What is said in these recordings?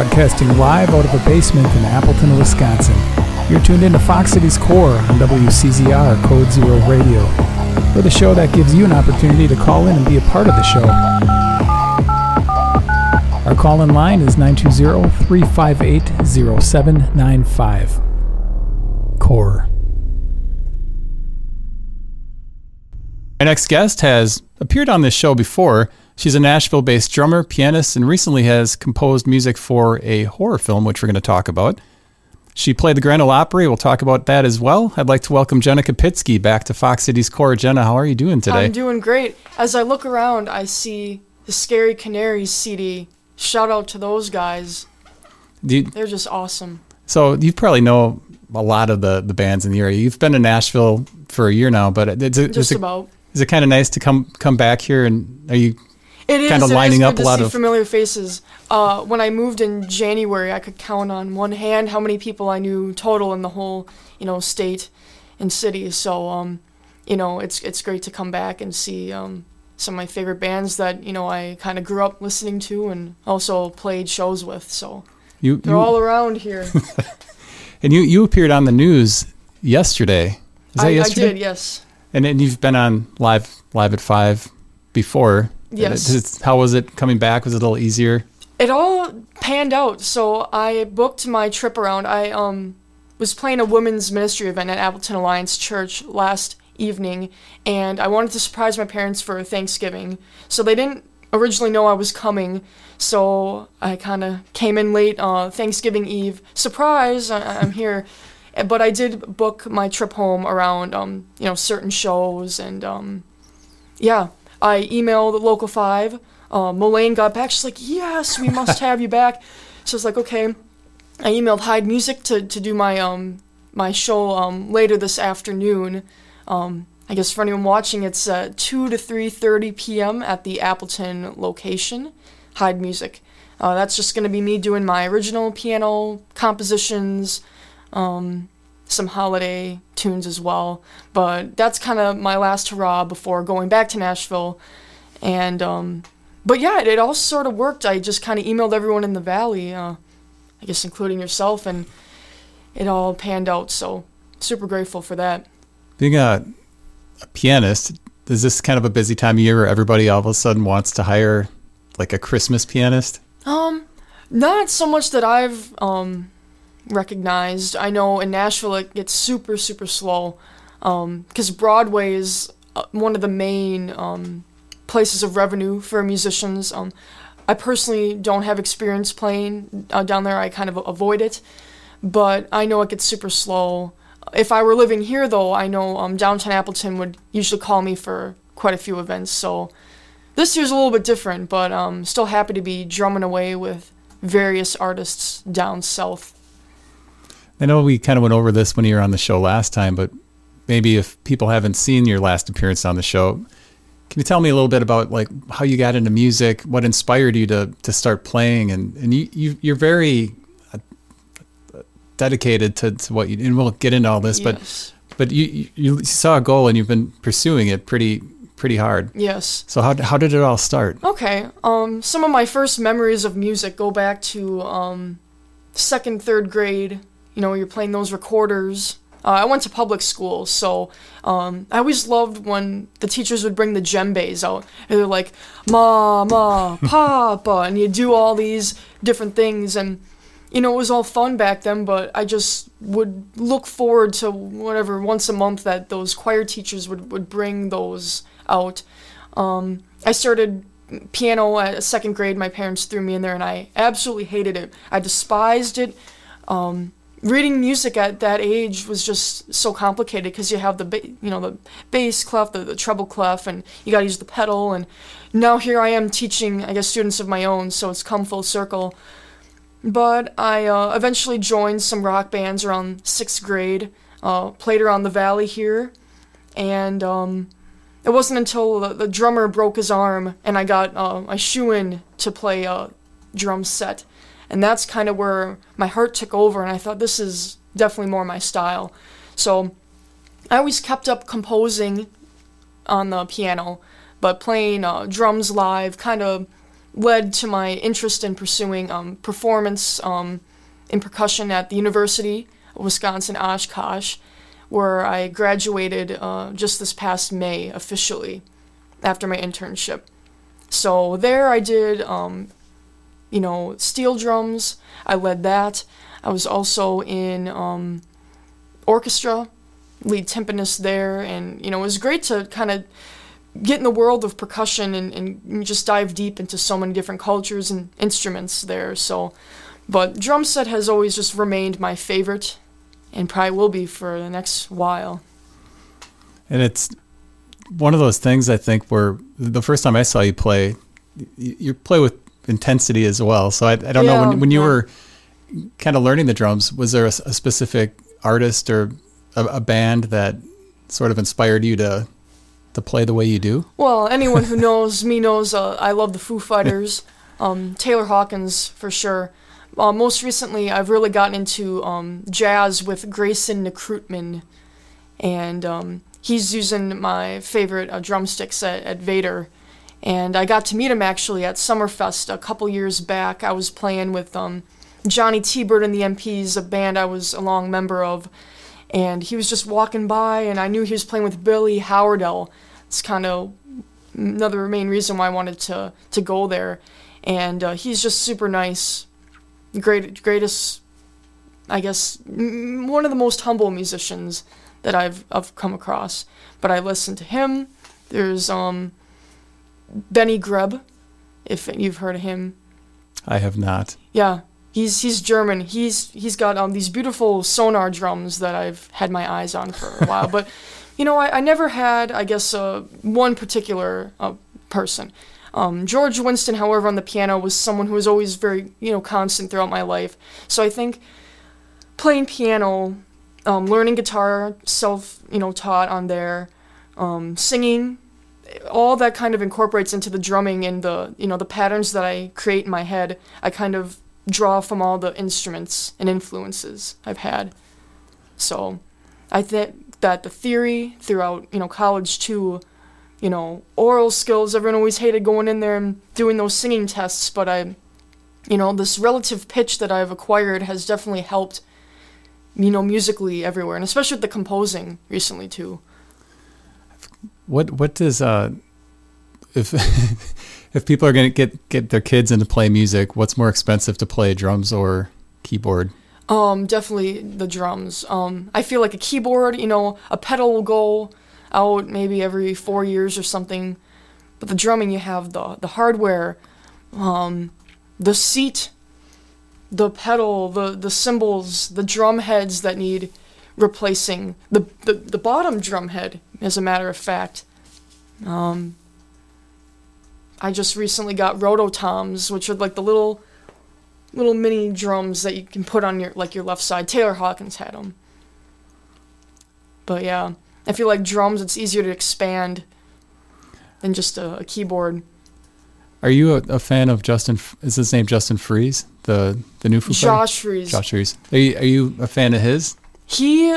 broadcasting live out of a basement in Appleton, Wisconsin. You're tuned into Fox Cities Core on WCZR Code Zero Radio. We're the show that gives you an opportunity to call in and be a part of the show. Our call in line is 920 358 0795. Core. Our next guest has appeared on this show before. She's a Nashville based drummer, pianist, and recently has composed music for a horror film, which we're going to talk about. She played the Grand Ole Opry. We'll talk about that as well. I'd like to welcome Jenna Kopitske back to Fox Cities Core. Jenna, how are you doing today? I'm doing great. As I look around, I see the Scary Canaries CD. Shout out to those guys. You, They're just awesome. so you probably know a lot of the, the bands in the area. You've been in Nashville for a year now, but is it, Just is it, about. is it kind of nice to come come back here? And are you It is it is lining up a lot see of- familiar faces. Uh, when I moved in January, I could count on one hand how many people I knew total in the whole, you know, state and city. So, um, you know, it's it's great to come back and see um, some of my favorite bands that you know I kind of grew up listening to and also played shows with. So you, they're you all around here. and you you appeared on the news yesterday? Is that I, I yesterday? did, yes. And then you've been on live live at five before. Yes. It's- how was it coming back? Was it a little easier? it all panned out. So I booked my trip around. I um was playing a women's ministry event at Appleton Alliance Church last evening, and I wanted to surprise my parents for Thanksgiving. So they didn't originally know I was coming. So I kind of came in late uh, Thanksgiving Eve. Surprise! I- I'm here. But I did book my trip home around, um, you know, certain shows and, um, yeah. I emailed Local 5. Uh, Mullane got back. She's like, yes, we must have you back. So I was like, okay. I emailed Heid Music to, to do my um my show um later this afternoon. Um, I guess for anyone watching, it's uh, 2 to 3:30 p.m. at the Appleton location. Heid Music. Uh, that's just gonna be me doing my original piano compositions, um, some holiday tunes as well. But that's kind of my last hurrah before going back to Nashville. And um, but yeah, it, it all sort of worked. I just kind of emailed everyone in the valley, uh, I guess including yourself, and it all panned out. So super grateful for that. Being a, a pianist, is this kind of a busy time of year where everybody all of a sudden wants to hire like a Christmas pianist? Um, not so much that I've um recognized. I know in Nashville it gets super super slow, um, because Broadway is uh, one of the main um places of revenue for musicians. Um, I personally don't have experience playing uh, down there. I kind of avoid it, but I know it gets super slow. If I were living here, though, I know um, downtown Appleton would usually call me for quite a few events. So this year's a little bit different, but um, still happy to be drumming away with various artists down south. I know we kind of went over this when you were on the show last time, but maybe if people haven't seen your last appearance on the show, can you tell me a little bit about like how you got into music, what inspired you to to start playing, and and you, you you're very uh, dedicated to, to what you and we'll get into all this, but but you you saw a goal and you've been pursuing it pretty pretty hard. Yes. So how how did it all start? Okay. Um, some of my first memories of music go back to um, second, third grade. You know, you're playing those recorders. Uh, I went to public school, so um, I always loved when the teachers would bring the djembes out. And they're like, "Mama, Papa," and you do all these different things, and you know, it was all fun back then. But I just would look forward to whatever once a month that those choir teachers would would bring those out. Um, I started piano at second grade. My parents threw me in there, and I absolutely hated it. I despised it. Um, reading music at that age was just so complicated because you have the ba- you know the bass clef, the, the treble clef, and you got to use the pedal. And now here I am teaching, I guess, students of my own. So it's come full circle. But I uh, eventually joined some rock bands around sixth grade. Uh, played around the valley here, and um, it wasn't until the, the drummer broke his arm and I got uh, a shoe in to play a drum set, and that's kind of where my heart took over, and I thought this is definitely more my style. So I always kept up composing on the piano, but playing uh, drums live kind of led to my interest in pursuing um, performance um, in percussion at the University of Wisconsin Oshkosh, where I graduated uh, just this past May officially after my internship. So there I did, um, you know, steel drums. I led that. I was also in um, orchestra, lead timpanist there, and you know, it was great to kind of get in the world of percussion and, and just dive deep into so many different cultures and instruments there. So, but drum set has always just remained my favorite, and probably will be for the next while. And it's one of those things I think where the first time I saw you play, you, you play with intensity as well. So I, I don't Yeah, know when when you yeah. were kind of learning the drums, was there a specific artist or a, a band that sort of inspired you to to play the way you do? Well, anyone who knows me knows uh, I love the Foo Fighters, um, Taylor Hawkins for sure. Uh, most recently, I've really gotten into um, jazz with Grayson Nekrutman, and um, he's using my favorite uh, drumsticks at, at Vater. And I got to meet him actually at Summerfest a couple years back. I was playing with um, Johnny T. Bird and the MPs, a band I was a long member of, and he was just walking by, and I knew he was playing with Billy Howerdel. It's kind of another main reason why I wanted to to go there, and uh, he's just super nice, great greatest, I guess m- one of the most humble musicians that I've I've come across. But I listen to him. There's um Benny Greb, if you've heard of him. I have not. Yeah, he's he's German. He's he's got um these beautiful Sonor drums that I've had my eyes on for a while. But you know, I, I never had I guess uh, one particular uh, person. Um, George Winston, however, on the piano was someone who was always very you know constant throughout my life. So I think playing piano, um, learning guitar, self you know taught on there, um, singing, all that kind of incorporates into the drumming and the you know the patterns that I create in my head. I kind of draw from all the instruments and influences I've had. So, I think that the theory throughout you know college too, you know oral skills. Everyone always hated going in there and doing those singing tests, but I, you know, this relative pitch that I've acquired has definitely helped. You know, musically everywhere, and especially with the composing recently too. What what does uh if if people are going to get get their kids into play music, what's more expensive to play drums or keyboard? Um, definitely the drums. Um, I feel like a keyboard, you know, a pedal will go out maybe every four years or something, but the drumming, you have the the hardware, um, the seat, the pedal, the the cymbals, the drum heads that need replacing. The the, the bottom drum head, as a matter of fact. Um, I just recently got rototoms, which are like the little little mini drums that you can put on your like your left side. Taylor Hawkins had them. But yeah, I feel like drums it's easier to expand than just a, a keyboard. Are you a, a fan of Justin? F- Is his name Justin Freese? The the new Foo? Josh Freese. Josh Freese. Are you, are you a fan of his? He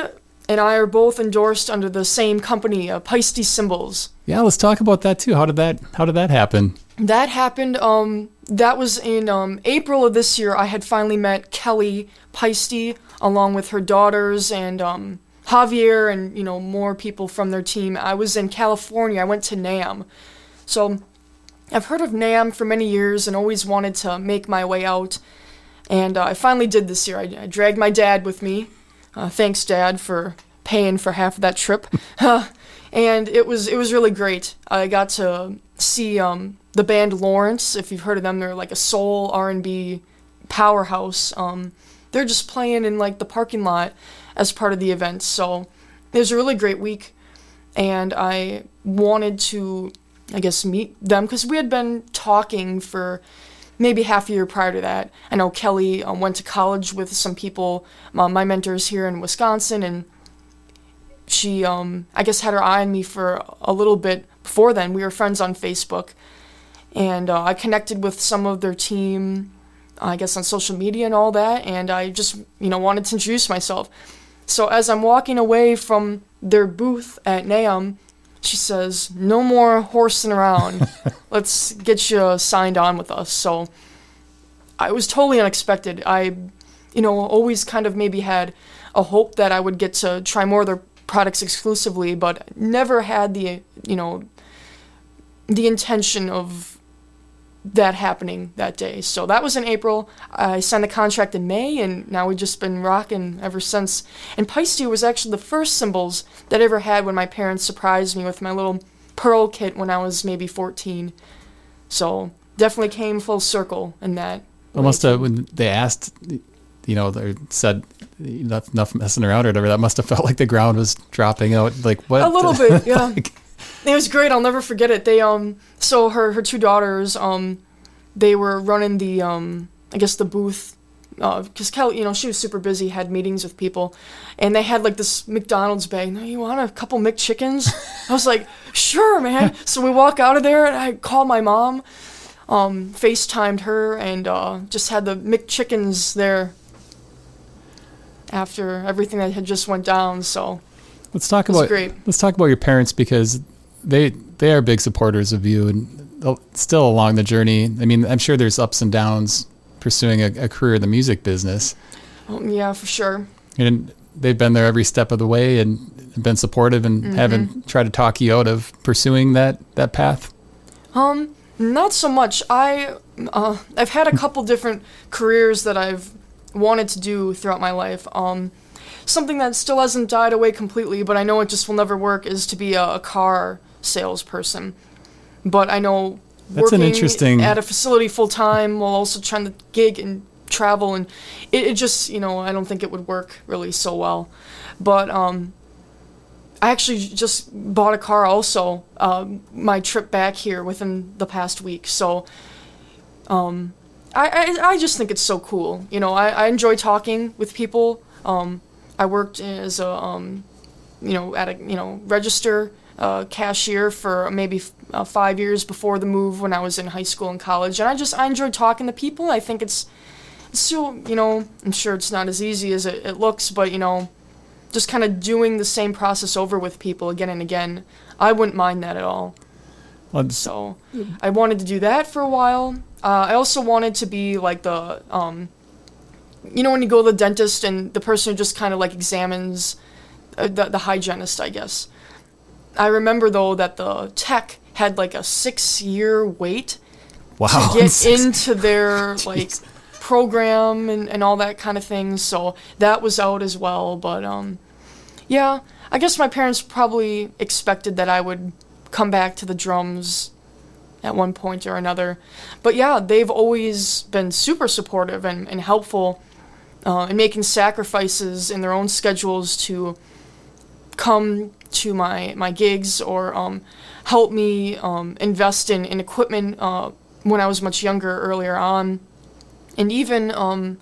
and I are both endorsed under the same company, uh, Paiste Cymbals. Yeah, let's talk about that too. How did that How did that happen? That happened. Um, that was in um, April of this year. I had finally met Kelly Paiste along with her daughters and um, Javier and you know more people from their team. I was in California. I went to NAMM, so I've heard of NAMM for many years and always wanted to make my way out. And uh, I finally did this year. I, I dragged my dad with me. Uh, thanks, Dad, for paying for half of that trip. and it was it was really great. I got to see um, the band Lawrence. If you've heard of them, they're like a soul R and B powerhouse. Um, they're just playing in like the parking lot as part of the event. So it was a really great week, and I wanted to, I guess, meet them because we had been talking for maybe half a year prior to that. I know Kelly um, went to college with some people, uh, my mentors here in Wisconsin, and she, um, I guess, had her eye on me for a little bit before then. We were friends on Facebook, and uh, I connected with some of their team, I guess, on social media and all that, and I just, you know, wanted to introduce myself. So as I'm walking away from their booth at NAMM, she says, "No more horsing around. Let's get you signed on with us." So I was totally unexpected. I, you know, always kind of maybe had a hope that I would get to try more of their products exclusively, but never had the, you know, the intention of that happening that day. So that was in April. I signed the contract in May, and now we've just been rocking ever since. And Paiste was actually the first cymbals that I ever had when my parents surprised me with my little pearl kit when I was maybe 14. So definitely came full circle in that. Almost uh, when they asked, you know, they said enough, enough messing around or whatever. That must have felt like the ground was dropping out. Like what? A little bit, yeah. like, it was great. I'll never forget it. They um so her her two daughters um they were running the um I guess the booth because uh, Kelly, you know, she was super busy, had meetings with people, and they had like this McDonald's bag. No, You want a couple McChickens? I was like, sure, man. So we walk out of there, and I call my mom, um, FaceTimed her, and uh, just had the McChickens there after everything that had just went down. So let's talk about great. let's talk about your parents because they they are big supporters of you and still along the journey. I mean, I'm sure there's ups and downs pursuing a, a career in the music business. Um, yeah, for sure. And they've been there every step of the way and been supportive and mm-hmm. haven't tried to talk you out of pursuing that that path. Um, not so much. I uh, I've had a couple different careers that I've wanted to do throughout my life. Um, something that still hasn't died away completely, but I know it just will never work, is to be a, a car salesperson. But I know That's working an interesting... at a facility full time while also trying to gig and travel, and it, it, just, you know, I don't think it would work really so well. But um, I actually just bought a car also, um, my trip back here within the past week. So um, I, I, I just think it's so cool. You know, I, I enjoy talking with people. Um, I worked as a, um, you know, at a, you know, register uh, cashier for maybe uh, five years before the move when I was in high school and college. And I just, I enjoy talking to people. I think it's, so, you know, I'm sure it's not as easy as it, it looks, but, you know, just kind of doing the same process over with people again and again. I wouldn't mind that at all. Well, so I wanted to do that for a while. Uh, I also wanted to be like the, um, you know, when you go to the dentist and the person who just kind of like examines uh, the, the hygienist, I guess. I remember though that the tech had like a six year wait wow. to get into their like program and, and all that kind of thing. So that was out as well. But um, yeah, I guess my parents probably expected that I would come back to the drums at one point or another. But yeah, they've always been super supportive and, and helpful uh, and making sacrifices in their own schedules to come to my, my gigs or um, help me um, invest in, in equipment uh, when I was much younger earlier on. And even um,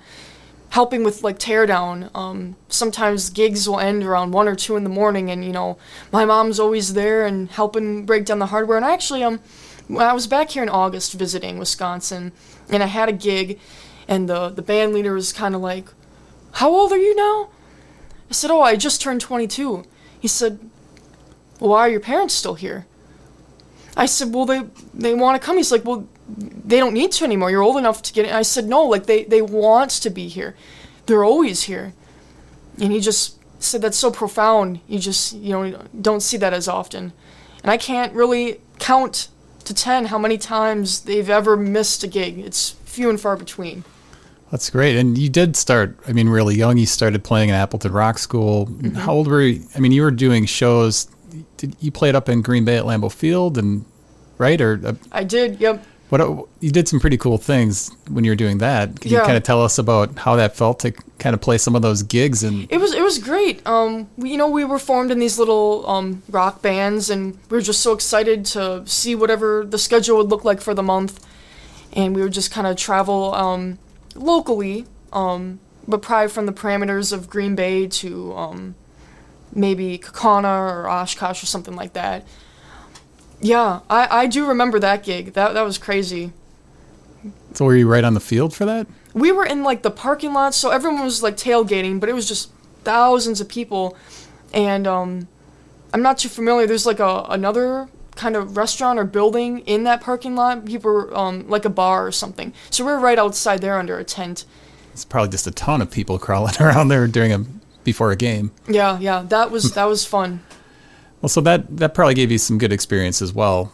helping with like teardown. Um, sometimes gigs will end around one or two in the morning, and you know my mom's always there and helping break down the hardware. And I actually um when I was back here in August visiting Wisconsin, and I had a gig, and the the band leader was kind of like, "How old are you now?" I said, "Oh, I just turned 22." He said, well, "Why are your parents still here?" I said, "Well, they they want to come." He's like, "Well, they don't need to anymore. You're old enough to get it." I said, "No, like they they want to be here. They're always here." And he just said, "That's so profound. You just you know don't see that as often." And I can't really count to 10 how many times they've ever missed a gig. It's few and far between. That's great. And you did start, I mean, really young. You started playing at Appleton Rock School. Mm-hmm. How old were you? I mean, you were doing shows. Did you played up in Green Bay at Lambeau Field and right or uh, I did. Yep. What you did some pretty cool things when you were doing that. Can yeah. you kind of tell us about how that felt to kind of play some of those gigs and It was it was great. Um we, you know, we were formed in these little um rock bands and we were just so excited to see whatever the schedule would look like for the month. And we would just kind of travel um locally um but probably from the parameters of Green Bay to um maybe Kaukauna or Oshkosh or something like that. Yeah, I, I do remember that gig. That that was crazy. So were you right on the field for that? We were in like the parking lot, so everyone was like tailgating, but it was just thousands of people, and um, I'm not too familiar. There's like a another kind of restaurant or building in that parking lot. People were, um, like a bar or something. So we are right outside there under a tent. It's probably just a ton of people crawling around there during a before a game. Yeah, yeah, that was that was fun. Well, so that that probably gave you some good experience as well.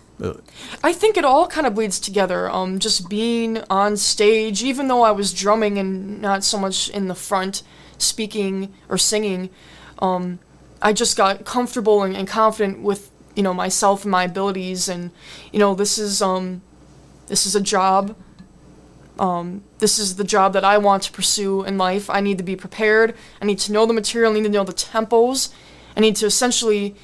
I think it all kind of bleeds together. Um, just being on stage, even though I was drumming and not so much in the front, speaking or singing, um, I just got comfortable and, and confident with you know myself and my abilities and you know this is um this is a job um, this is the job that I want to pursue in life. I need to be prepared. I need to know the material. I need to know the tempos. I need to essentially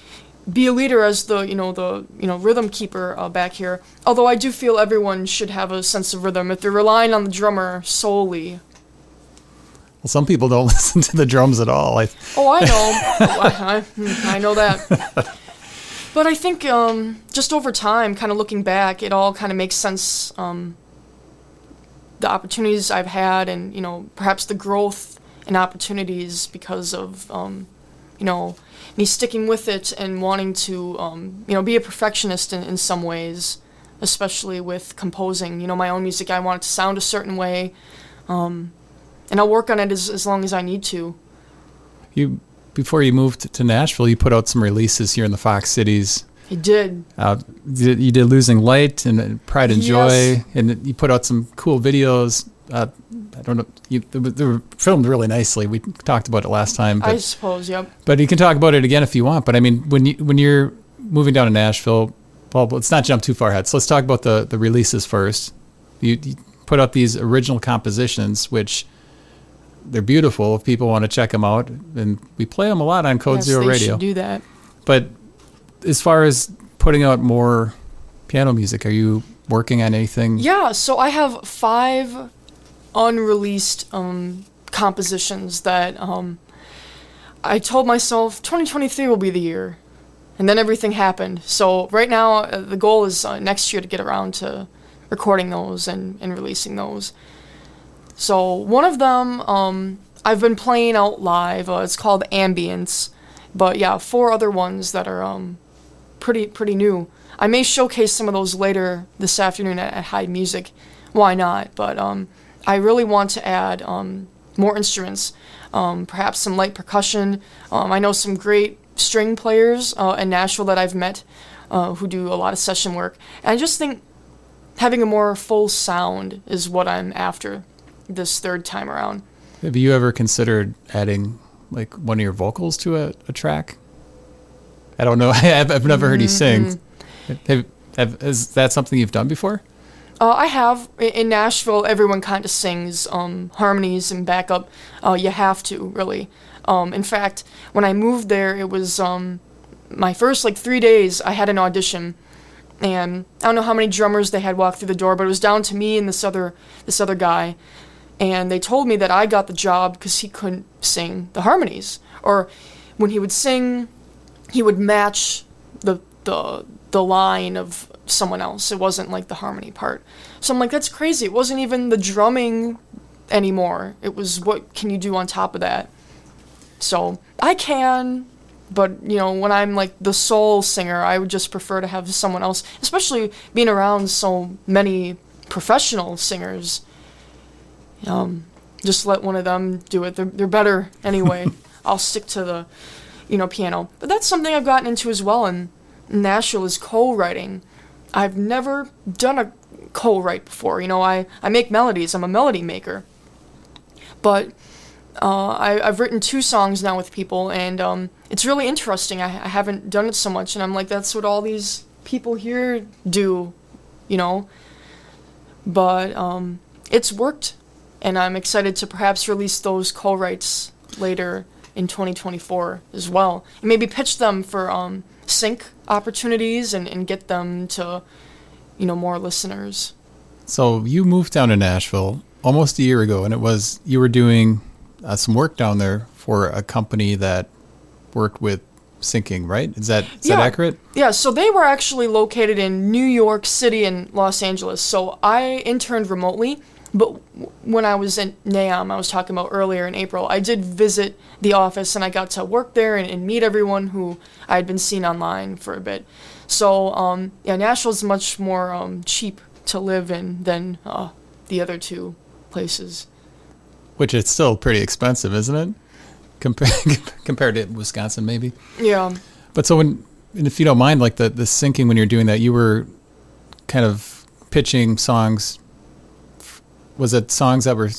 be a leader as the you know the you know rhythm keeper uh, back here. Although I do feel everyone should have a sense of rhythm. If they're relying on the drummer solely, well, some people don't listen to the drums at all. I oh, I know, I, I, hmm, I know that. But I think um, just over time, kind of looking back, it all kind of makes sense. Um, the opportunities I've had, and you know, perhaps the growth and opportunities because of um, you know me sticking with it and wanting to um, you know be a perfectionist in, in some ways, especially with composing. You know, my own music, I want it to sound a certain way, um, and I'll work on it as as long as I need to. You before you moved to Nashville, you put out some releases here in the Fox Cities. He did. Uh, you did Losing Light and Pride and Joy, and you put out some cool videos. Uh, I don't know. You, they were filmed really nicely. We talked about it last time. But, I suppose, yep. But you can talk about it again if you want. But I mean, when you when you're moving down to Nashville, well, let's not jump too far ahead. So let's talk about the the releases first. You, you put out these original compositions, which they're beautiful if people want to check them out. And we play them a lot on Code yes, Zero Radio. Should do that. But as far as putting out more piano music, are you working on anything? Yeah, so I have five unreleased um, compositions that um, I told myself 2023 will be the year. And then everything happened. So right now, uh, the goal is uh, next year to get around to recording those and, and releasing those. So one of them, um, I've been playing out live. Uh, it's called Ambience, but yeah, four other ones that are um, pretty pretty new. I may showcase some of those later this afternoon at, at Heid Music. Why not? But um, I really want to add um, more instruments, um, perhaps some light percussion. Um, I know some great string players uh, in Nashville that I've met uh, who do a lot of session work. And I just think having a more full sound is what I'm after this third time around. Have you ever considered adding like one of your vocals to a, a track? I don't know. I've, I've never heard you sing. Mm-hmm. Have, have, is that something you've done before? Uh, I have. In Nashville, everyone kind of sings um, harmonies and backup. Uh, you have to, really. Um, in fact, when I moved there, it was um, my first like three days. I had an audition, and I don't know how many drummers they had walk through the door, but it was down to me and this other this other guy, and they told me that I got the job because he couldn't sing the harmonies, or when he would sing, he would match the the the line of someone else. It wasn't like the harmony part. So I'm like, that's crazy. It wasn't even the drumming anymore. It was what can you do on top of that. So I can, but you know, when I'm like the soul singer, I would just prefer to have someone else, especially being around so many professional singers um, just let one of them do it. They're, they're better anyway. I'll stick to the, you know, piano. But that's something I've gotten into as well in Nashville is co-writing. I've never done a co-write before. You know, I, I make melodies. I'm a melody maker. But uh, I, I've written two songs now with people, and um, it's really interesting. I, I haven't done it so much, and I'm like, that's what all these people here do, you know. But um, it's worked and I'm excited to perhaps release those co-writes later in 2024 as well, and maybe pitch them for um, sync opportunities and, and get them to, you know, more listeners. So you moved down to Nashville almost a year ago, and it was you were doing uh, some work down there for a company that worked with syncing, right? Is that is yeah. that accurate? Yeah. So they were actually located in New York City and Los Angeles. So I interned remotely but w- when I was in NAMM, I was talking about earlier in April, I did visit the office and I got to work there and, and meet everyone who I had been seeing online for a bit. So um, yeah, Nashville's much more um, cheap to live in than uh, the other two places. Which is still pretty expensive, isn't it? Compared compared to Wisconsin, maybe. Yeah. But so when, and if you don't mind, like the the syncing when you're doing that, you were kind of pitching songs. Was it songs that were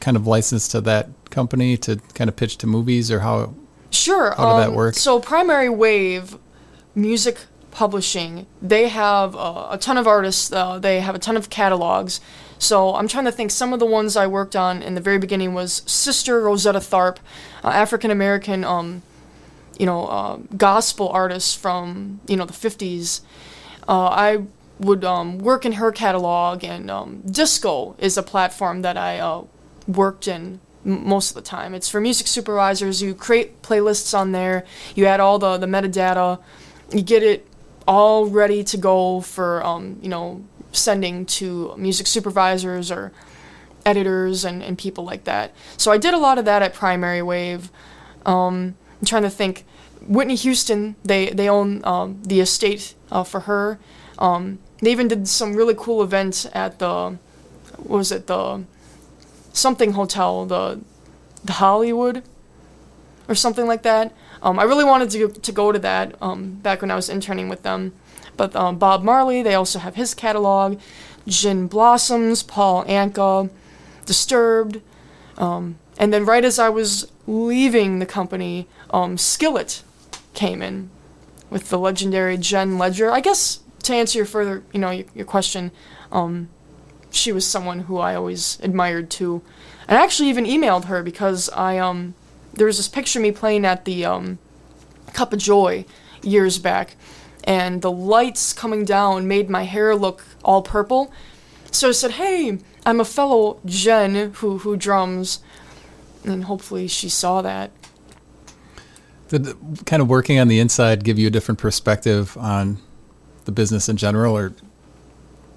kind of licensed to that company to kind of pitch to movies, or how? Sure. How did that um, work? So Primary Wave Music Publishing, they have uh, a ton of artists. Uh, they have a ton of catalogs. So I'm trying to think. Some of the ones I worked on in the very beginning was Sister Rosetta Tharpe, uh, African American, um, you know, uh, gospel artist from you know the 50s. Uh, I would um, work in her catalog, and um, Disco is a platform that I uh, worked in most of the time. It's for music supervisors. You create playlists on there. You add all the the metadata. You get it all ready to go for um, you know sending to music supervisors or editors and, and people like that. So I did a lot of that at Primary Wave. Um, I'm trying to think. Whitney Houston, they they own um, the estate uh, for her. Um, they even did some really cool events at the what was it the something hotel the the Hollywood or something like that. Um, I really wanted to to go to that um, back when I was interning with them. But um, Bob Marley, they also have his catalog. Gin Blossoms, Paul Anka, Disturbed, um, and then right as I was leaving the company, um, Skillet came in with the legendary Jen Ledger. I guess to answer your further, you know, your, your question, um, she was someone who I always admired too. And I actually even emailed her because I um there was this picture of me playing at the um, Cup of Joy years back, and the lights coming down made my hair look all purple. So I said, "Hey, I'm a fellow Jen who who drums," and hopefully she saw that. Did kind of working on the inside give you a different perspective on the business in general, or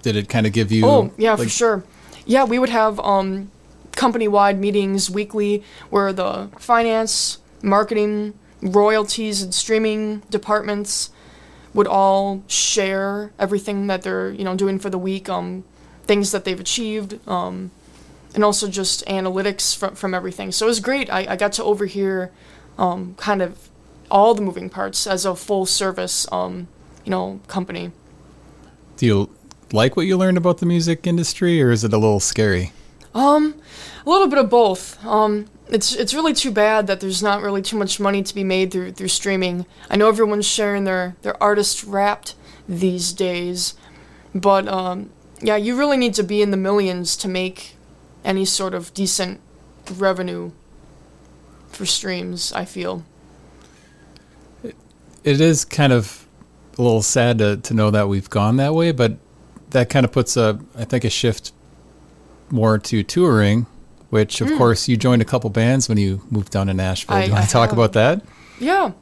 did it kind of give you? Oh yeah, like, for sure. Yeah, we would have um, company-wide meetings weekly where the finance, marketing, royalties, and streaming departments would all share everything that they're you know doing for the week, um, things that they've achieved, um, and also just analytics from from everything. So it was great. I, I got to overhear um, kind of all the moving parts as a full service um, you know company. Do you like what you learned about the music industry, or is it a little scary? Um, a little bit of both. Um, it's it's really too bad that there's not really too much money to be made through through streaming. I know everyone's sharing their their artist wrapped these days, but um, yeah, you really need to be in the millions to make any sort of decent revenue for streams. I feel. It is kind of a little sad to, to know that we've gone that way, but that kind of puts a I think a shift more to touring, which of course you joined a couple bands when you moved down to Nashville. I- Do you want to talk have. about that? Yeah.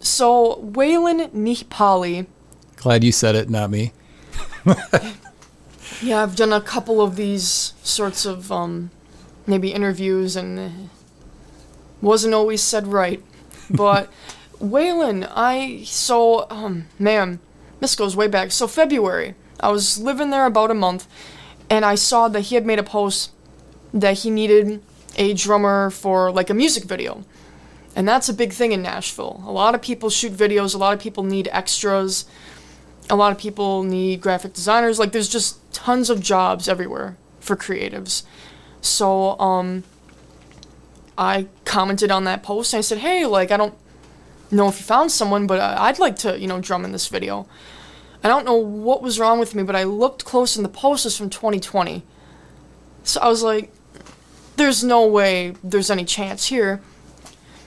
So Waylon Nihipali. Glad you said it, not me. Yeah, I've done a couple of these sorts of um, maybe interviews and uh, wasn't always said right. But Waylon, I so um man, this goes way back. So February, I was living there about a month, and I saw that he had made a post that he needed a drummer for like a music video. And that's a big thing in Nashville. A lot of people shoot videos, a lot of people need extras a lot of people need graphic designers. Like there's just tons of jobs everywhere for creatives. So um I commented on that post and I said, "Hey, like I don't know if you found someone, but I- I'd like to, you know, drum in this video." I don't know what was wrong with me, but I looked close and the post is from 2020. So I was like, there's no way there's any chance here.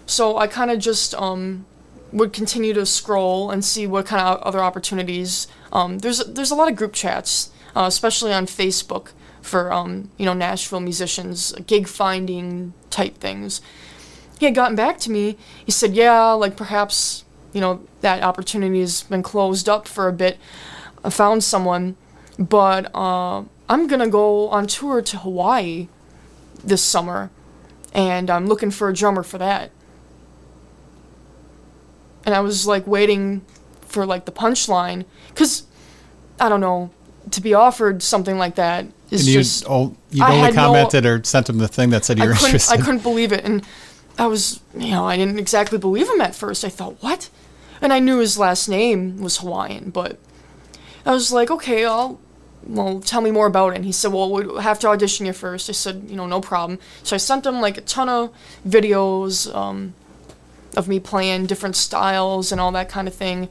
So I kind of just um would continue to scroll and see what kind of other opportunities. Um, there's there's a lot of group chats, uh, especially on Facebook for um, you know Nashville musicians, gig finding type things. He had gotten back to me. He said, "Yeah, like perhaps you know that opportunity has been closed up for a bit. I found someone, but uh, I'm gonna go on tour to Hawaii this summer, and I'm looking for a drummer for that. And I was like waiting for like the punchline, cause I don't know, to be offered something like that is And you, just oh, you I only had no- commented or sent him the thing that said I you're couldn't, interested. I couldn't believe it, and I was, you know, I didn't exactly believe him at first. I thought, what? And I knew his last name was Hawaiian, but I was like, okay, I'll, well, tell me more about it. And he said, well, we'll have to audition you first. I said, you know, no problem. So I sent him like a ton of videos um, of me playing different styles and all that kind of thing.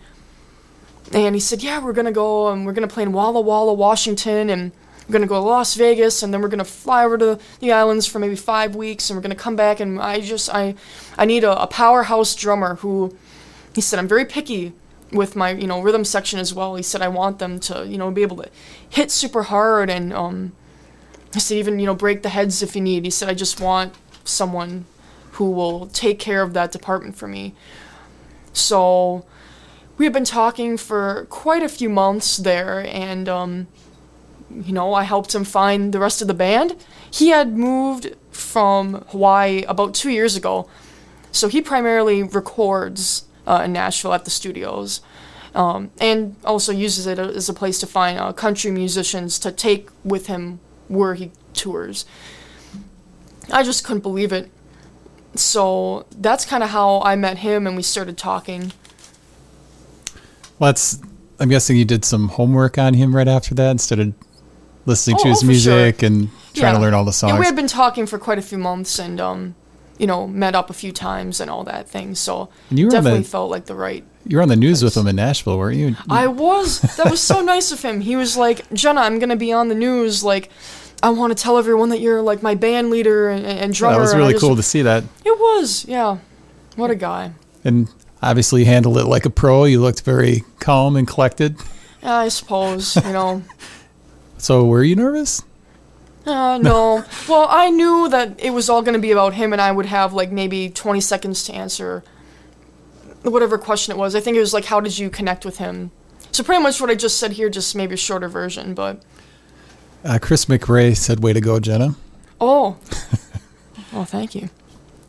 And he said, yeah, we're gonna go and we're gonna play in Walla Walla, Washington, and we're gonna go to Las Vegas, and then we're gonna fly over to the islands for maybe five weeks, and we're gonna come back. And I just, I, I need a, a powerhouse drummer who, he said, I'm very picky with my, you know, rhythm section as well. He said I want them to, you know, be able to hit super hard and, um, he said even, you know, break the heads if you need. He said I just want someone who will take care of that department for me. So we had been talking for quite a few months there, and um, you know, I helped him find the rest of the band. He had moved from Hawaii about two years ago, so he primarily records uh, in Nashville at the studios, um, and also uses it as a place to find uh, country musicians to take with him where he tours. I just couldn't believe it. So that's kind of how I met him, and we started talking. Well, that's. I'm guessing you did some homework on him right after that instead of listening Oh, to his oh, music and trying to learn all the songs. Yeah, we had been talking for quite a few months, and um, you know, met up a few times and all that thing. So And you definitely the- felt like the right. you were on the news with him in Nashville, weren't you? I was. That was so nice of him. He was like, Jenna, I'm gonna be on the news. Like, I want to tell everyone that you're like my band leader and, and drummer. that was really just- cool to see that. It was, yeah. What a guy. And obviously, you handled it like a pro. You looked very calm and collected. Yeah, I suppose, you know. So, were you nervous? Uh, no. well, I knew that it was all going to be about him, and I would have like maybe 20 seconds to answer whatever question it was. I think it was like, how did you connect with him? So pretty much what I just said here, just maybe a shorter version. But Uh, Chris McRae said, "Way to go, Jenna." oh, oh, thank you.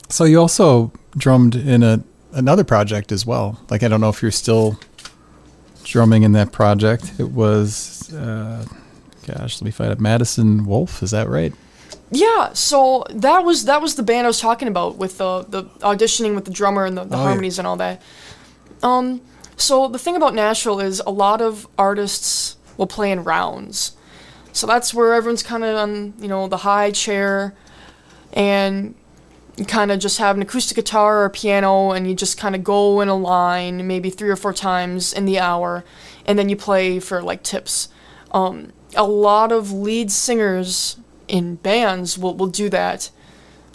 So you also drummed in a another project as well. Like I don't know if you're still drumming in that project. It was, uh, gosh, let me find it. Madison Wolf, is that right? Yeah, so that was that was the band I was talking about with the the auditioning with the drummer and the, the Oh, yeah. harmonies and all that. Um, so the thing about Nashville is a lot of artists will play in rounds. So that's where everyone's kind of on, you know, the high chair, and you kind of just have an acoustic guitar or piano, and you just kind of go in a line, maybe three or four times in the hour, and then you play for like tips. Um, a lot of lead singers in bands will, will do that.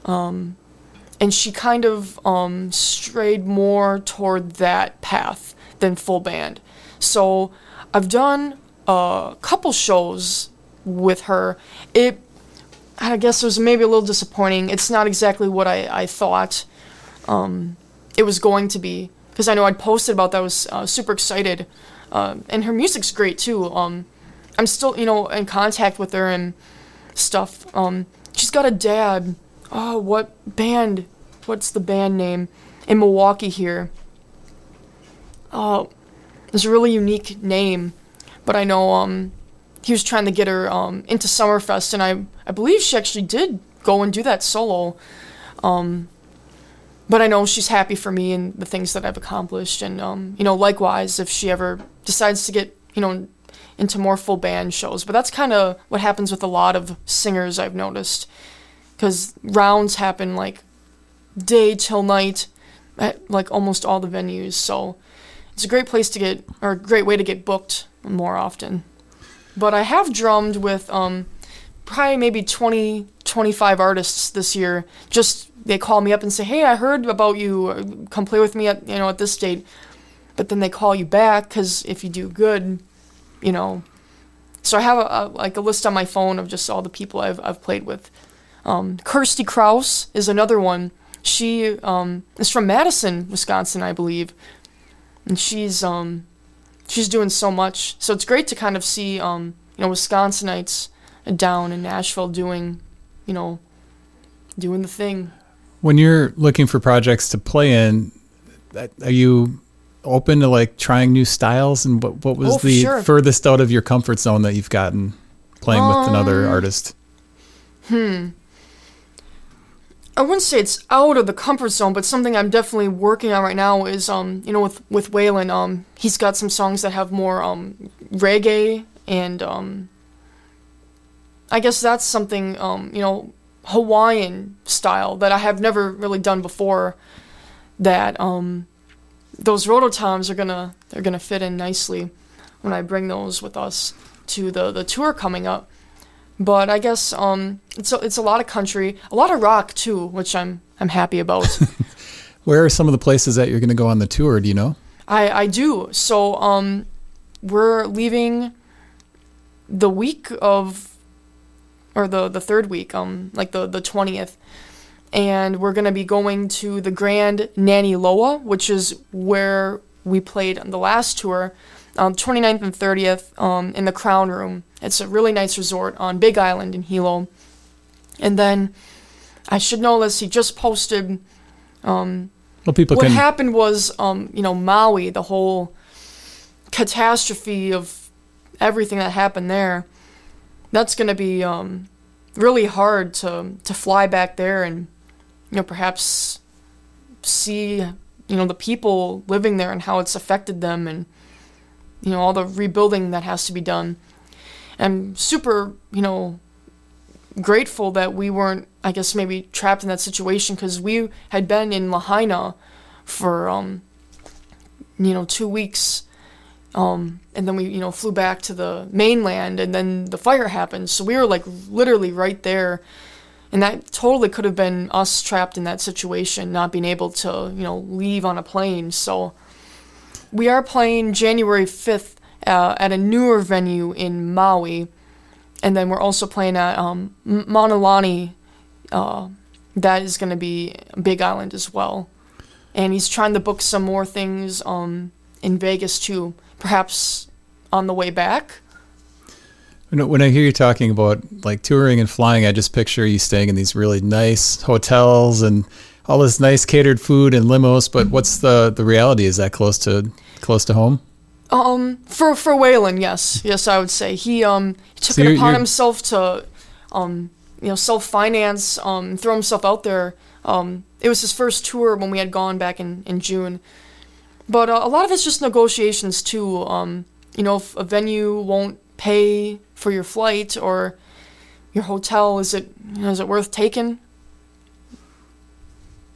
Um, and she kind of um, strayed more toward that path than full band. So I've done a couple shows with her. It, I guess it was maybe a little disappointing. It's not exactly what I, I thought um, it was going to be. Because I know I'd posted about that. I was uh, super excited. Uh, and her music's great too. Um, I'm still, you know, in contact with her and stuff. Um, she's got a dad. Oh, what band? What's the band name in Milwaukee here? Oh, it's a really unique name, but I know um, he was trying to get her um into Summerfest, and I I believe she actually did go and do that solo. Um, but I know she's happy for me and the things that I've accomplished, and um, you know, likewise, if she ever decides to get you know into more full band shows. But that's kind of what happens with a lot of singers I've noticed, because rounds happen like day till night at like almost all the venues. So it's a great place to get, or a great way to get booked more often. But I have drummed with um, probably maybe 20, 25 artists this year. Just they call me up and say, "Hey, I heard about you. Come play with me at you know at this date." But then they call you back because if you do good, you know. So I have a, a like a list on my phone of just all the people I've I've played with. Um, Kirsty Kraus is another one. She um, is from Madison, Wisconsin, I believe, and she's um, she's doing so much. So it's great to kind of see um, you know Wisconsinites down in Nashville doing, you know, doing the thing. When you're looking for projects to play in, are you open to like trying new styles? And what what was Oh, the sure. furthest out of your comfort zone that you've gotten playing with another artist? Hmm. I wouldn't say it's out of the comfort zone, but something I'm definitely working on right now is, um, you know, with with Waylon, um, he's got some songs that have more um, reggae and, um, I guess that's something, um, you know, Hawaiian style that I have never really done before. That um, those rototoms are gonna they're gonna fit in nicely when I bring those with us to the the tour coming up. But I guess um, it's a, it's a lot of country, a lot of rock too, which I'm I'm happy about. Where are some of the places that you're going to go on the tour? Do you know? I I do. So um, we're leaving the week of, or the the third week, um, like the the twentieth, and we're gonna be going to the Grand Naniloa, which is where we played on the last tour, um, 29th and 30th, um, in the Crown Room. It's a really nice resort on Big Island in Hilo. And then I should know this. He just posted Well, people what can. happened was, um, you know, Maui, the whole catastrophe of everything that happened there. That's going to be um, really hard to to fly back there and, you know, perhaps see, you know, the people living there and how it's affected them and, you know, all the rebuilding that has to be done. I'm super, you know, grateful that we weren't, I guess, maybe trapped in that situation because we had been in Lahaina for, um, you know, two weeks. Um, and then we, you know, flew back to the mainland and then the fire happened. So we were like literally right there. And that totally could have been us trapped in that situation, not being able to, you know, leave on a plane. So we are playing January 5th uh, at a newer venue in Maui. And then we're also playing at um, Mauna Lani. Uh, that is going to be Big Island as well. And he's trying to book some more things um, in Vegas too, perhaps on the way back. When I hear you talking about like touring and flying, I just picture you staying in these really nice hotels and all this nice catered food and limos. But what's the the reality? Is that close to close to home? Um, for for Waylon, yes, yes, I would say he um he took So it upon himself to, um, you know, self finance, um, throw himself out there. Um, it was his first tour when we had gone back in in June, but uh, a lot of it's just negotiations too. Um, you know, if a venue won't pay for your flight or your hotel, is it you know, is it worth taking?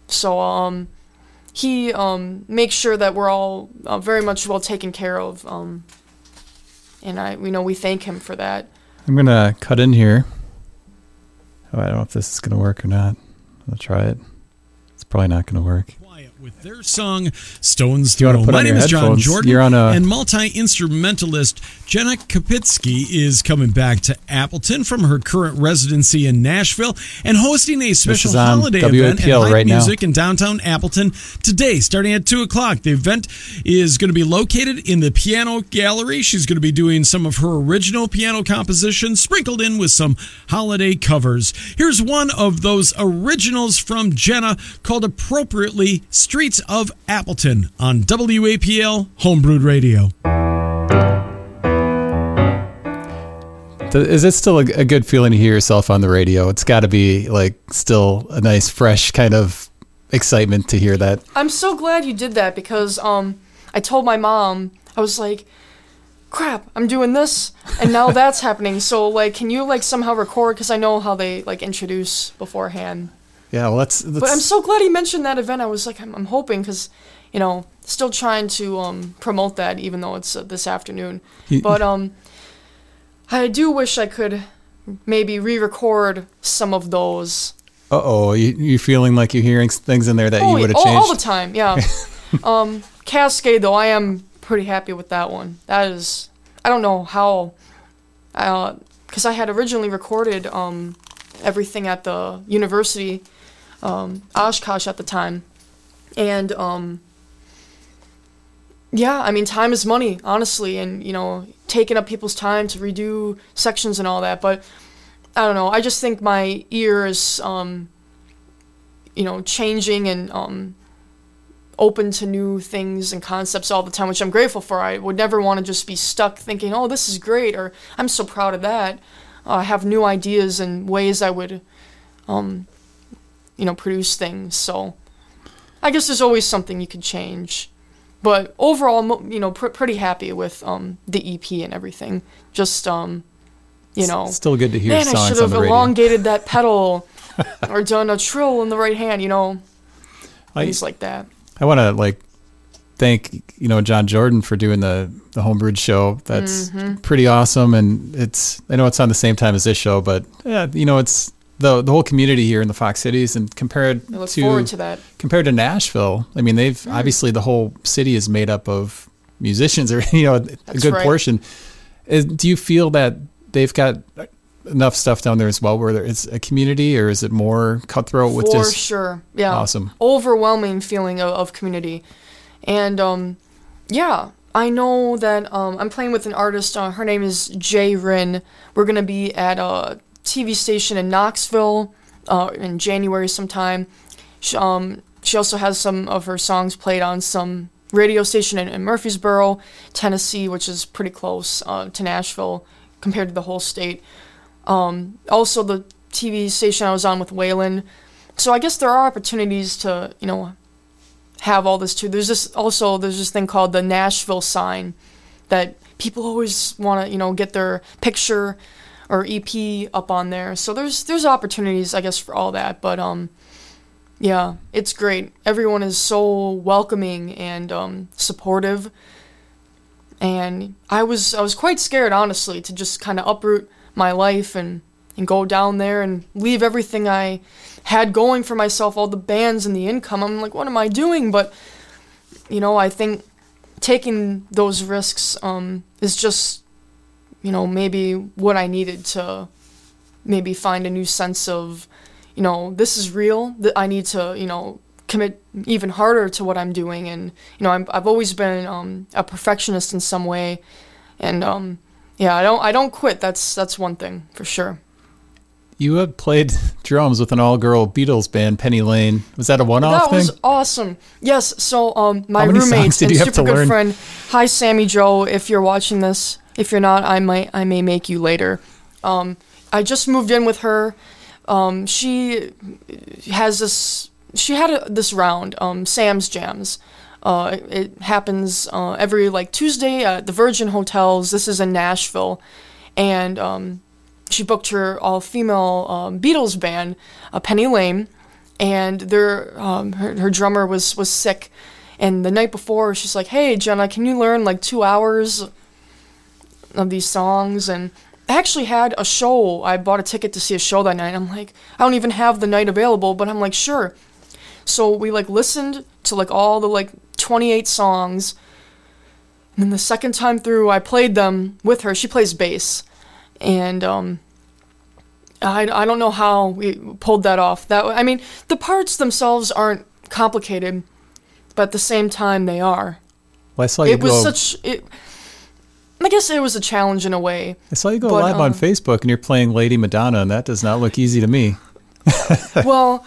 So um, he um, makes sure that we're all uh, very much well taken care of. Um, and I, you know, we thank him for that. I'm gonna cut in here. Oh, I don't know if this is gonna work or not. I'll try it. It's probably not gonna work. With their song Stones Do you wanna Throw. put My name is John? Jordan. A- and multi-instrumentalist Jenna Kopitske is coming back to Appleton from her current residency in Nashville and hosting a special holiday event at WAPL Hype right now. Music in downtown Appleton today, starting at two o'clock. The event is going to be located in the piano gallery. She's going to be doing some of her original piano compositions, sprinkled in with some holiday covers. Here's one of those originals from Jenna called appropriately Streets of Appleton on WAPL Homebrewed Radio. Is it still a, a good feeling to hear yourself on the radio? It's got to be like still a nice, fresh kind of excitement to hear that. I'm so glad you did that because um, I told my mom I was like, "Crap, I'm doing this, and now that's happening." So like, can you like somehow record? Because I know how they like introduce beforehand. Yeah, well, that's, that's But I'm so glad he mentioned that event. I was like, I'm, I'm hoping because, you know, still trying to um, promote that even though it's uh, this afternoon. You- But um, I do wish I could maybe re-record some of those. uh oh, you, you're feeling like you're hearing things in there that you Oh, would have changed. all the time, yeah. um, Cascade though, I am pretty happy with that one. That is, I don't know how, because I had originally recorded um, everything at the university, um, Oshkosh at the time, and um, yeah, I mean, time is money, honestly, and you know, taking up people's time to redo sections and all that. But I don't know. I just think my ear is, um, you know, changing and um, open to new things and concepts all the time, which I'm grateful for. I would never want to just be stuck thinking, "Oh, this is great," or "I'm so proud of that." Uh, I have new ideas and ways I would, um, you know, produce things. So, I guess there's always something you could change. But overall, you know, pr- pretty happy with um, the EP and everything. Just um, you know, Still good to hear man, I should have elongated that pedal or done a trill in the right hand. You know, I, things like that. I want to like thank you know John Jordan for doing the the Homebrewed show. That's Mm-hmm. pretty awesome, and it's I know it's on the same time as this show, but yeah, you know it's the the whole community here in the Fox Cities, and compared to, to that. compared to Nashville, I mean they've Mm. obviously the whole city is made up of musicians, or you know a good right. portion. Is, do you feel that they've got enough stuff down there as well, where there is a community, or is it more cutthroat with For just sure. Yeah. awesome? Overwhelming feeling of, of community. And um, yeah, I know that um, I'm playing with an artist. Uh, her name is Jay Rin. We're going to be at a TV station in Knoxville uh, in January sometime. She, um, she also has some of her songs played on some radio station in, in Murfreesboro, Tennessee, which is pretty close uh, to Nashville compared to the whole state. Um, also, the TV station I was on with Waylon. So I guess there are opportunities to, you know, have all this too. There's this also there's this thing called the Nashville sign that people always want to, you know, get their picture or EP up on there. So there's there's opportunities I guess for all that, but um yeah, it's great. Everyone is so welcoming and um supportive. And I was I was quite scared honestly to just kind of uproot my life and and go down there and leave everything I had going for myself, all the bands and the income. I'm like, what am I doing? But you know, I think taking those risks um, is just, you know, maybe what I needed to maybe find a new sense of, you know, this is real. That I need to, you know, commit even harder to what I'm doing. And you know, I'm, I've always been um, a perfectionist in some way, and um, yeah, I don't I don't quit. That's that's one thing for sure. You had played drums with an all-girl Beatles band, Penny Lane. Was that a one-off That thing? was awesome. Yes. So, um, my How many songs roommate and super good friend. Hi, Sammy Joe. If you're watching this, if you're not, I might, I may make you later. Um, I just moved in with her. Um, she has this. She had a, this round, um, Sam's Jams. Uh, it, it happens uh, every like Tuesday at the Virgin Hotels. This is in Nashville, and um, she booked her all-female um, Beatles band, uh, Penny Lane, and their um, her, her drummer was was sick, and the night before she's like, "Hey Jenna, can you learn like two hours of these songs?" And I actually had a show. I bought a ticket to see a show that night. I'm like, I don't even have the night available, but I'm like, sure. So we like listened to like all the like 28 songs. And then the second time through, I played them with her. She plays bass, and um, I, I don't know how we pulled that off. That I mean, the parts themselves aren't complicated, but at the same time they are. Well, I saw you It was such it. I guess it was a challenge in a way. I saw you go but, live on um, Facebook, and you're playing Lady Madonna, and that does not look easy to me. well,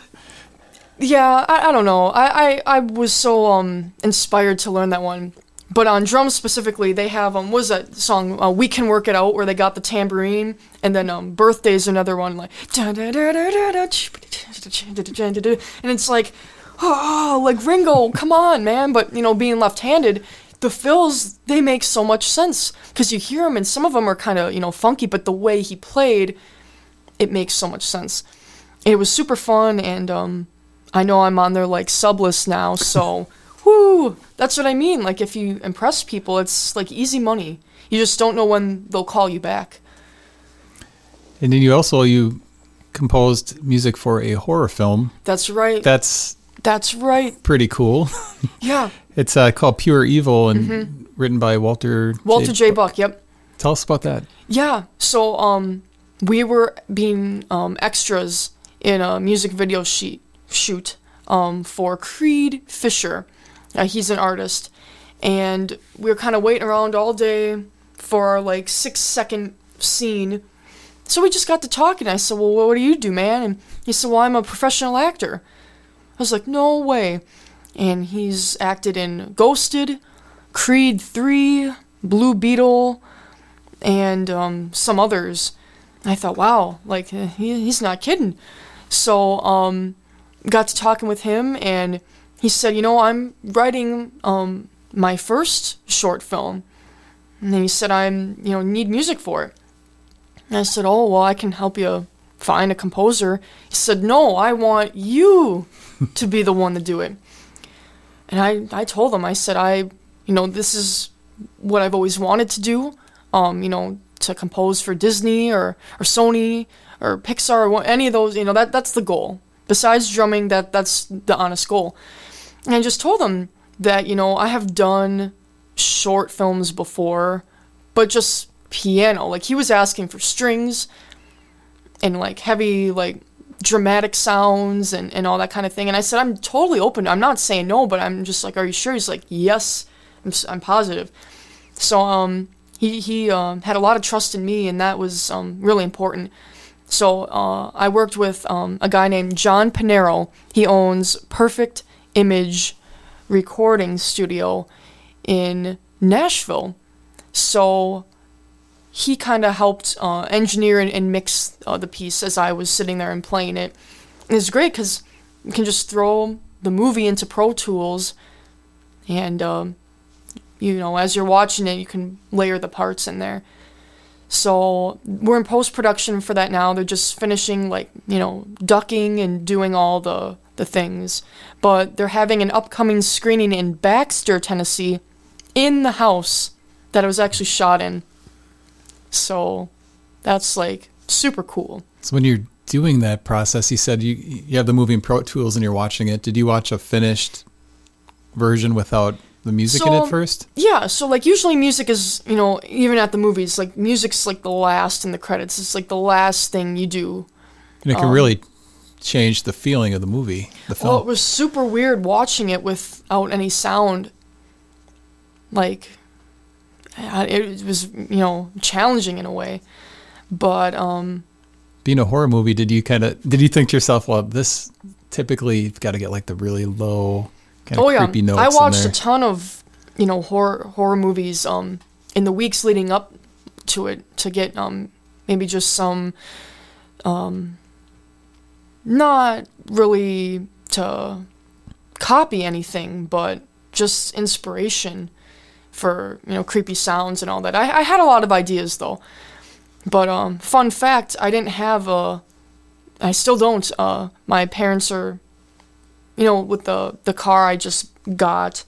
yeah, I, I don't know. I, I, I was so um inspired to learn that one. But on drums specifically, they have um was that song uh, "We Can Work It Out" where they got the tambourine, and then um "Birthday's" another one like and it's like oh like Ringo, come on man. But you know, being left-handed, the fills they make so much sense because you hear them and some of them are kind of you know funky, but the way he played, it makes so much sense. It was super fun, and um, I know I'm on their like sub list now, so whoo, that's what I mean. Like if you impress people, it's like easy money. You just don't know when they'll call you back. And then you also you composed music for a horror film. That's right. That's that's right. pretty cool. Yeah, it's uh, called Pure Evil and written by Walter Mm-hmm. Walter J. Buck. Yep. Tell us about that. Yeah. So um, we were being um extras in a music video sheet shoot um for Creed Fisher. Uh, he's an artist, and we were kind of waiting around all day for our like six second scene, so we just got to talking. And I said, well, what do you do, man? And he said, well, I'm a professional actor. I was like, no way. And he's acted in Ghosted, Creed 3, Blue Beetle, and um, some others. I thought, wow, like he, he's not kidding. So um, got to talking with him, and he said, you know, I'm writing um, my first short film, and he said, I'm you know need music for it. And I said, oh well, I can help you find a composer. He said, no, I want you to be the one to do it. And I I told them, I said, I you know this is what I've always wanted to do. Um, you know, to compose for Disney or, or Sony or Pixar or any of those, you know, that that's the goal. Besides drumming, that that's the honest goal. And I just told them that, you know, I have done short films before, but just piano. Like he was asking for strings and like heavy like dramatic sounds and, and all that kind of thing. And I said, I'm totally open. I'm not saying no, but I'm just like, are you sure? He's like, yes, I'm, I'm positive. So um, he he uh, had a lot of trust in me, and that was um, really important. So uh, I worked with um, a guy named John Panero. He owns Perfect Image Recording Studio in Nashville. So he kind of helped uh, engineer and, and mix uh, the piece as I was sitting there and playing it. And it's great because you can just throw the movie into Pro Tools and um, you know, as you're watching it, you can layer the parts in there. So we're in post production for that now. They're just finishing like, you know, ducking and doing all the the things. But they're having an upcoming screening in Baxter, Tennessee, in the house that it was actually shot in. So that's like super cool. So when you're doing that process, you said you you have the movie in Pro Tools and you're watching it. Did you watch a finished version without the music so, in it first? Yeah, so like usually music is, you know, even at the movies, like music's like the last in the credits. It's like the last thing you do. And it can um, really change the feeling of the movie, the film. Well, it was super weird watching it without any sound. Like, it was, you know, challenging in a way. But, um, being a horror movie, did you kind of, did you think to yourself, well, this typically you've got to get like the really low kind of oh, yeah. creepy notes. I watched a ton of you know horror horror movies um in the weeks leading up to it to get um maybe just some um not really to copy anything but just inspiration for you know creepy sounds and all that. I, I had a lot of ideas though, but um, fun fact: I didn't have a, I still don't. Uh, my parents are you know, with the the car I just got.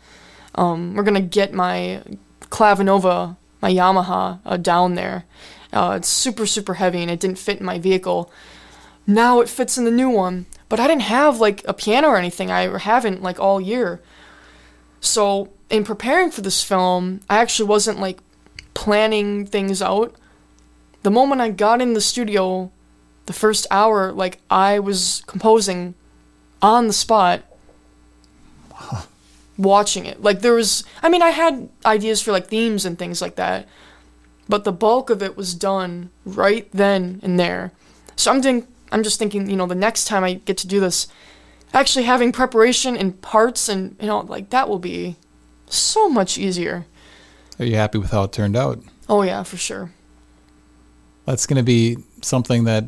Um, we're gonna get my Clavinova, my Yamaha, uh, down there. Uh, it's super super heavy and it didn't fit in my vehicle. Now it fits in the new one, but I didn't have like a piano or anything. I haven't like all year. So in preparing for this film, I actually wasn't like planning things out. The moment I got in the studio, the first hour, like I was composing on the spot watching it. Like there was I mean I had ideas for like themes and things like that, but the bulk of it was done right then and there. So I'm think I'm just thinking, you know, the next time I get to do this, actually having preparation and parts and you know, like that will be so much easier. Are you happy with how it turned out? Oh yeah, for sure. That's going to be something that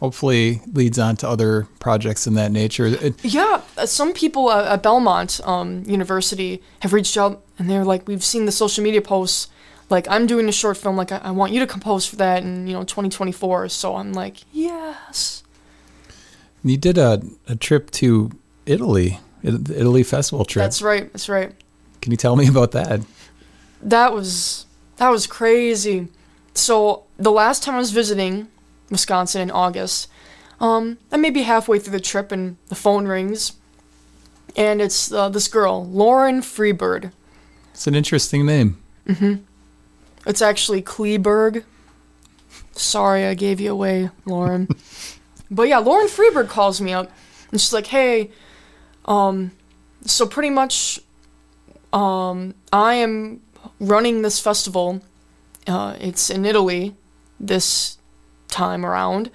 hopefully leads on to other projects in that nature. It, yeah, uh, some people at Belmont um, University have reached out and they're like, we've seen the social media posts. Like, I'm doing a short film. Like, I, I want you to compose for that in you know 2024. So I'm like, yes. You did a, a trip to Italy, the Italy festival trip. That's right. That's right. Can you tell me about that? That was that was crazy. So the last time I was visiting, Wisconsin in August. Um, I'm maybe halfway through the trip and the phone rings, and it's uh, this girl, Lauren Freebird. It's an interesting name. Mm-hmm. It's actually Kleberg. Sorry, I gave you away, Lauren. but yeah, Lauren Freebird calls me up, and she's like, "Hey, um, so pretty much, um, I am running this festival. Uh, it's in Italy this time around.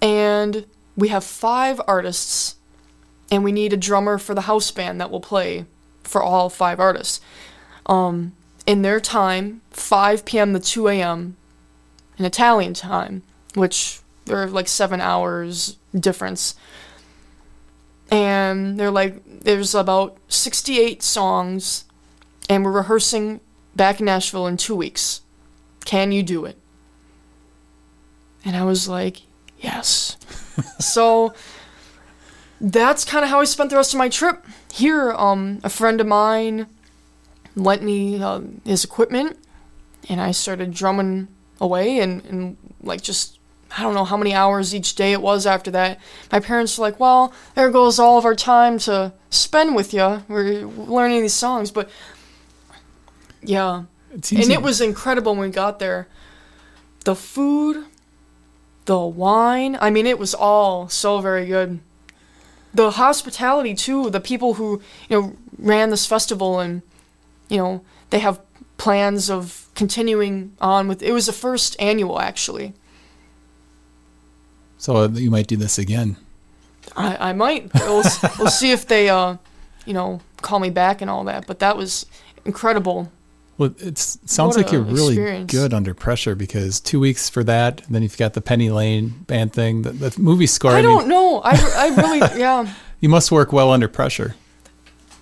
And we have five artists, and we need a drummer for the house band that will play for all five artists. Um, in their time, 5 p.m. to 2 a.m. in Italian time, which there are like seven hours difference. And they're like, there's about 68 songs, and we're rehearsing back in Nashville in two weeks. Can you do it? And I was like, yes. so that's kind of how I spent the rest of my trip. Here, um, a friend of mine lent me uh, his equipment, and I started drumming away, and, and like just I don't know how many hours each day it was after that. My parents were like, "Well, there goes all of our time to spend with you. We're learning these songs." But yeah, and it was incredible when we got there. The food, the wine. I mean, it was all so very good. The hospitality too. The people who you know ran this festival and you know they have plans of continuing on with. It was the first annual actually. So you might do this again. I, I might. We'll, we'll see if they, uh, you know, call me back and all that. But that was incredible. Well, it sounds like you're really experience. good under pressure because two weeks for that, and then you've got the Penny Lane band thing, the, the movie score. I mean, don't know. I, I really, yeah. You must work well under pressure.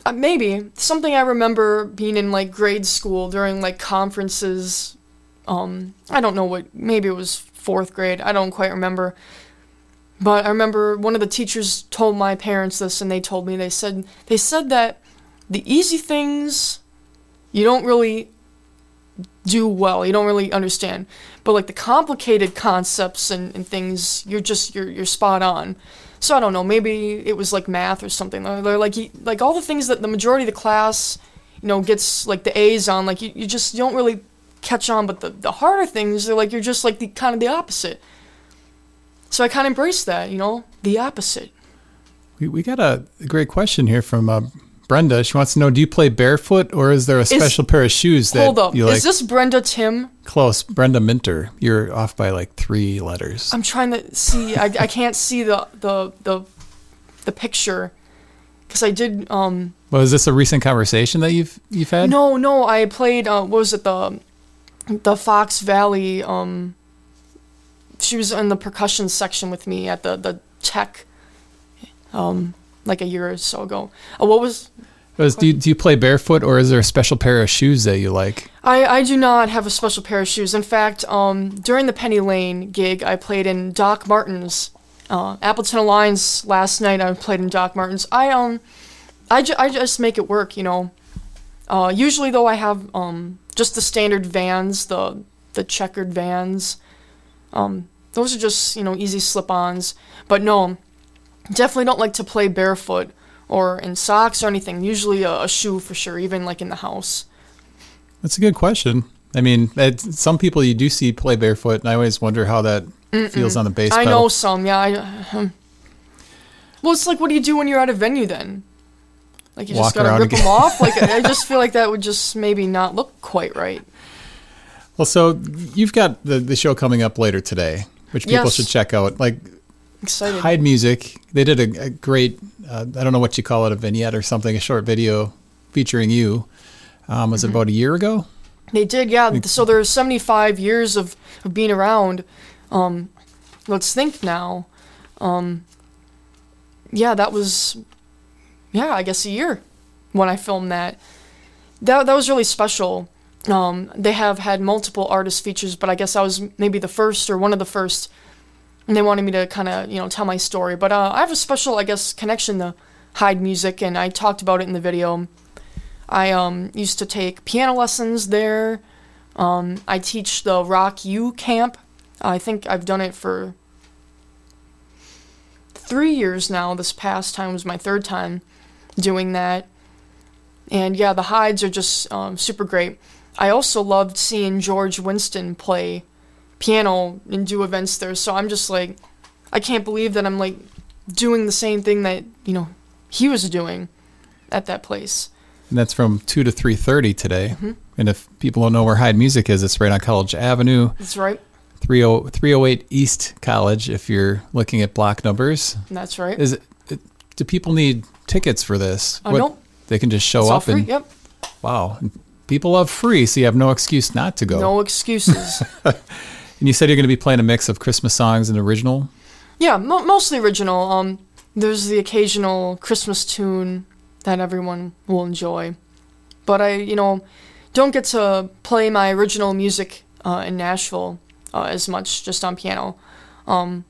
Uh, maybe something I remember being in like grade school during like conferences. Um, I don't know what. Maybe it was fourth grade. I don't quite remember. But I remember one of the teachers told my parents this, and they told me they said they said that the easy things you don't really do well. You don't really understand. But like the complicated concepts and, and things, you're just you're you're spot on. So I don't know. Maybe it was like math or something. They're, like like all the things that the majority of the class, you know, gets like the A's on. Like you, you just don't really catch on. But the the harder things, they're like you're just like the kind of the opposite. So I kind of embrace that. You know, the opposite. We, we got a great question here from uh, Brenda. She wants to know: Do you play barefoot, or is there a special pair of shoes that Hold up. you like? Is this Brenda Tim? close, Brenda Minter. You're off by like three letters. I'm trying to see. I, I can't see the the the the picture because I did. Um, well, is this a recent conversation that you've you've had? no, no, I played. Uh, what was it? The the Fox Valley. Um, she was in the percussion section with me at the the tech. Um, like a year or so ago. Uh, what was Was, do, you, do you play barefoot, or is there a special pair of shoes that you like? I, I do not have a special pair of shoes. In fact, um, during the Penny Lane gig, I played in Doc Martens. Uh, Appleton Alliance last night, I played in Doc Martens. I um, I, ju- I just make it work, you know. Uh, usually though, I have um just the standard Vans, the the checkered Vans. Um, those are just you know easy slip-ons. But no, definitely don't like to play barefoot or in socks or anything. Usually a, a shoe for sure, even like in the house. That's a good question. I mean, some people you do see play barefoot, and I always wonder how that feels on the bass I pedal. know some, yeah. I, um, well, it's like, what do you do when you're at a venue then? Like, you Walk just gotta rip again. them off? Like, I just feel like that would just maybe not look quite right. Well, so you've got the, the show coming up later today, which people Yes. should check out. Like Excited. Heid Music, they did a, a great, uh, I don't know what you call it, a vignette or something, a short video featuring you. Um, was it Mm-hmm. about a year ago? They did, yeah. So there's 75 years of, of being around. Um, let's think now. Um, yeah, that was, yeah, I guess a year when I filmed that. That that was really special. Um, they have had multiple artist features, but I guess I was maybe the first or one of the first. And they wanted me to kind of, you know, tell my story. But uh, I have a special, I guess, connection to Heid Music, and I talked about it in the video. I um, used to take piano lessons there. Um, I teach the Rock U camp. I think I've done it for three years now. This past time was my third time doing that. And yeah, the Heids are just um, super great. I also loved seeing George Winston play piano and do events there. So I'm just like, I can't believe that I'm like doing the same thing that, you know, he was doing at that place. And that's from 2 to 3.30 today. Mm-hmm. And if people don't know where Heid Music is, it's right on College Avenue, That's right. 30 308 East College if you're looking at block numbers. That's right. Is it, it do people need tickets for this? Uh, nope. They can just show it's up free. and Yep. wow. People love free, so you have no excuse not to go. No excuses. And you said you're going to be playing a mix of Christmas songs and original. yeah, mo- mostly original. Um, there's the occasional Christmas tune that everyone will enjoy, but I, you know, don't get to play my original music uh, in Nashville uh, as much, just on piano. Um,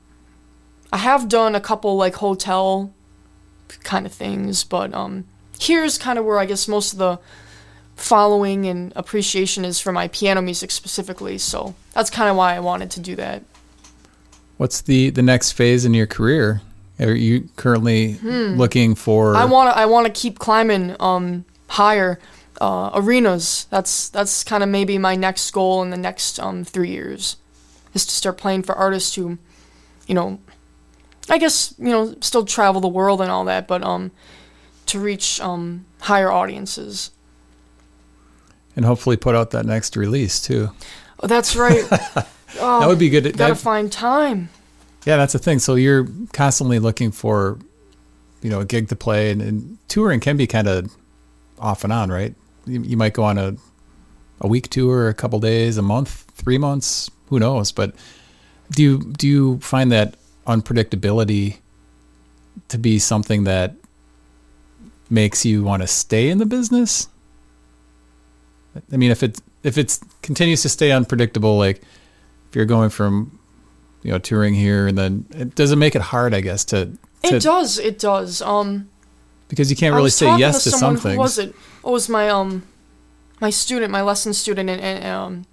I have done a couple like hotel kind of things, but um, here's kind of where I guess most of the following and appreciation is for my piano music specifically. So that's kind of why I wanted to do that. What's the the next phase in your career? Are you currently looking for? Hmm. I want to I want to keep climbing um higher uh, arenas. That's that's kind of maybe my next goal in the next um 3 years is to start playing for artists who you know I guess, you know, still travel the world and all that, but um to reach um higher audiences. And hopefully put out that next release too. Oh, that's right. oh, that would be good. Got to That- find time. yeah, that's the thing. So you're constantly looking for, you know, a gig to play, and, and touring can be kind of off and on, right? You, you might go on a a week tour, a couple days, a month, three months, who knows? But do you do you find that unpredictability to be something that makes you want to stay in the business? I mean, if it if it continues to stay unpredictable, like if you're going from you know touring here and then it does it make it hard, I guess, to, to It does. It does. Um because you can't really say yes to, some someone. Who was it? Oh, it was my um, my student, my lesson student, and, and um,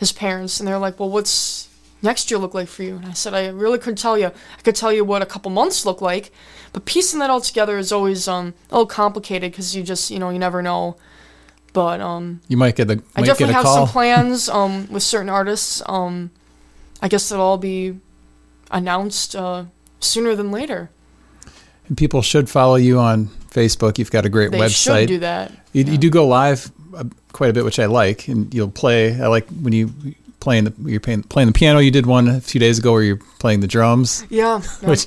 his parents, and they're like, "Well, what's next year look like for you?" And I said, "I really couldn't tell you. I could tell you what a couple months look like, but piecing that all together is always um a little complicated because you just you know you never know." But um, You might get the I definitely get a have call. some plans um with certain artists. Um, I guess they'll all be announced uh, sooner than later. and people should follow you on Facebook. You've got a great They website. should do that. You, you do go live uh, quite a bit, which I like, and you'll play. I like when you playing the you're playing, playing the piano. You did one a few days ago where you're playing the drums, Yeah. yeah. which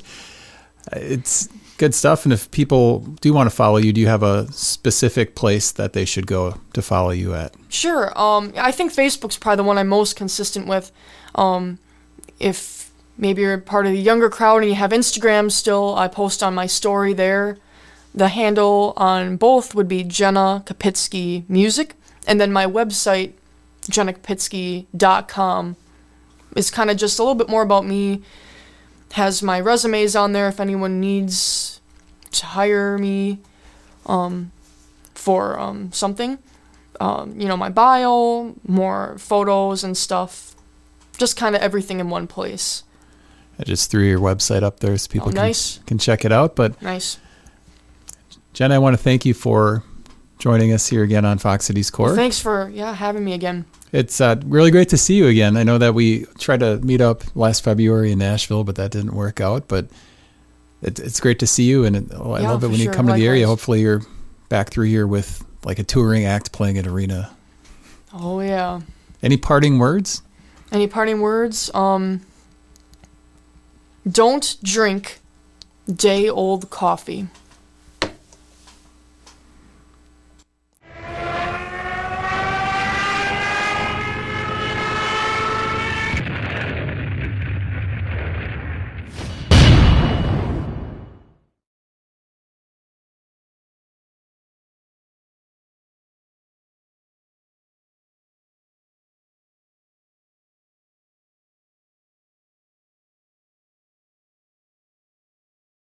uh, it's good stuff. And if people do want to follow you, do you have a specific place that they should go to follow you at? Sure. Um, I think Facebook's probably the one I'm most consistent with. Um, if maybe you're part of the younger crowd and you have Instagram still, I post on my story there. The handle on both would be Jenna Kopitske Music, and then my website, jennakopitske.com, is kind of just a little bit more about me. Has my resumes on there if anyone needs to hire me um, for um, something um, you know, my bio, more photos and stuff. Just kind of everything in one place. I just threw your website up there so people Oh, can, can check it out. But Nice. Jen, I want to thank you for joining us here again on Fox Cities Core. Well, thanks for yeah having me again. It's uh, really great to see you again. I know that we tried to meet up last February in Nashville, but that didn't work out. But it, it's great to see you, and it, oh, I Yeah, love it when you sure. come to the area. Hopefully, you're back through here with like a touring act playing at arena. Oh yeah. Any parting words? Any parting words? Um. Don't drink day old coffee.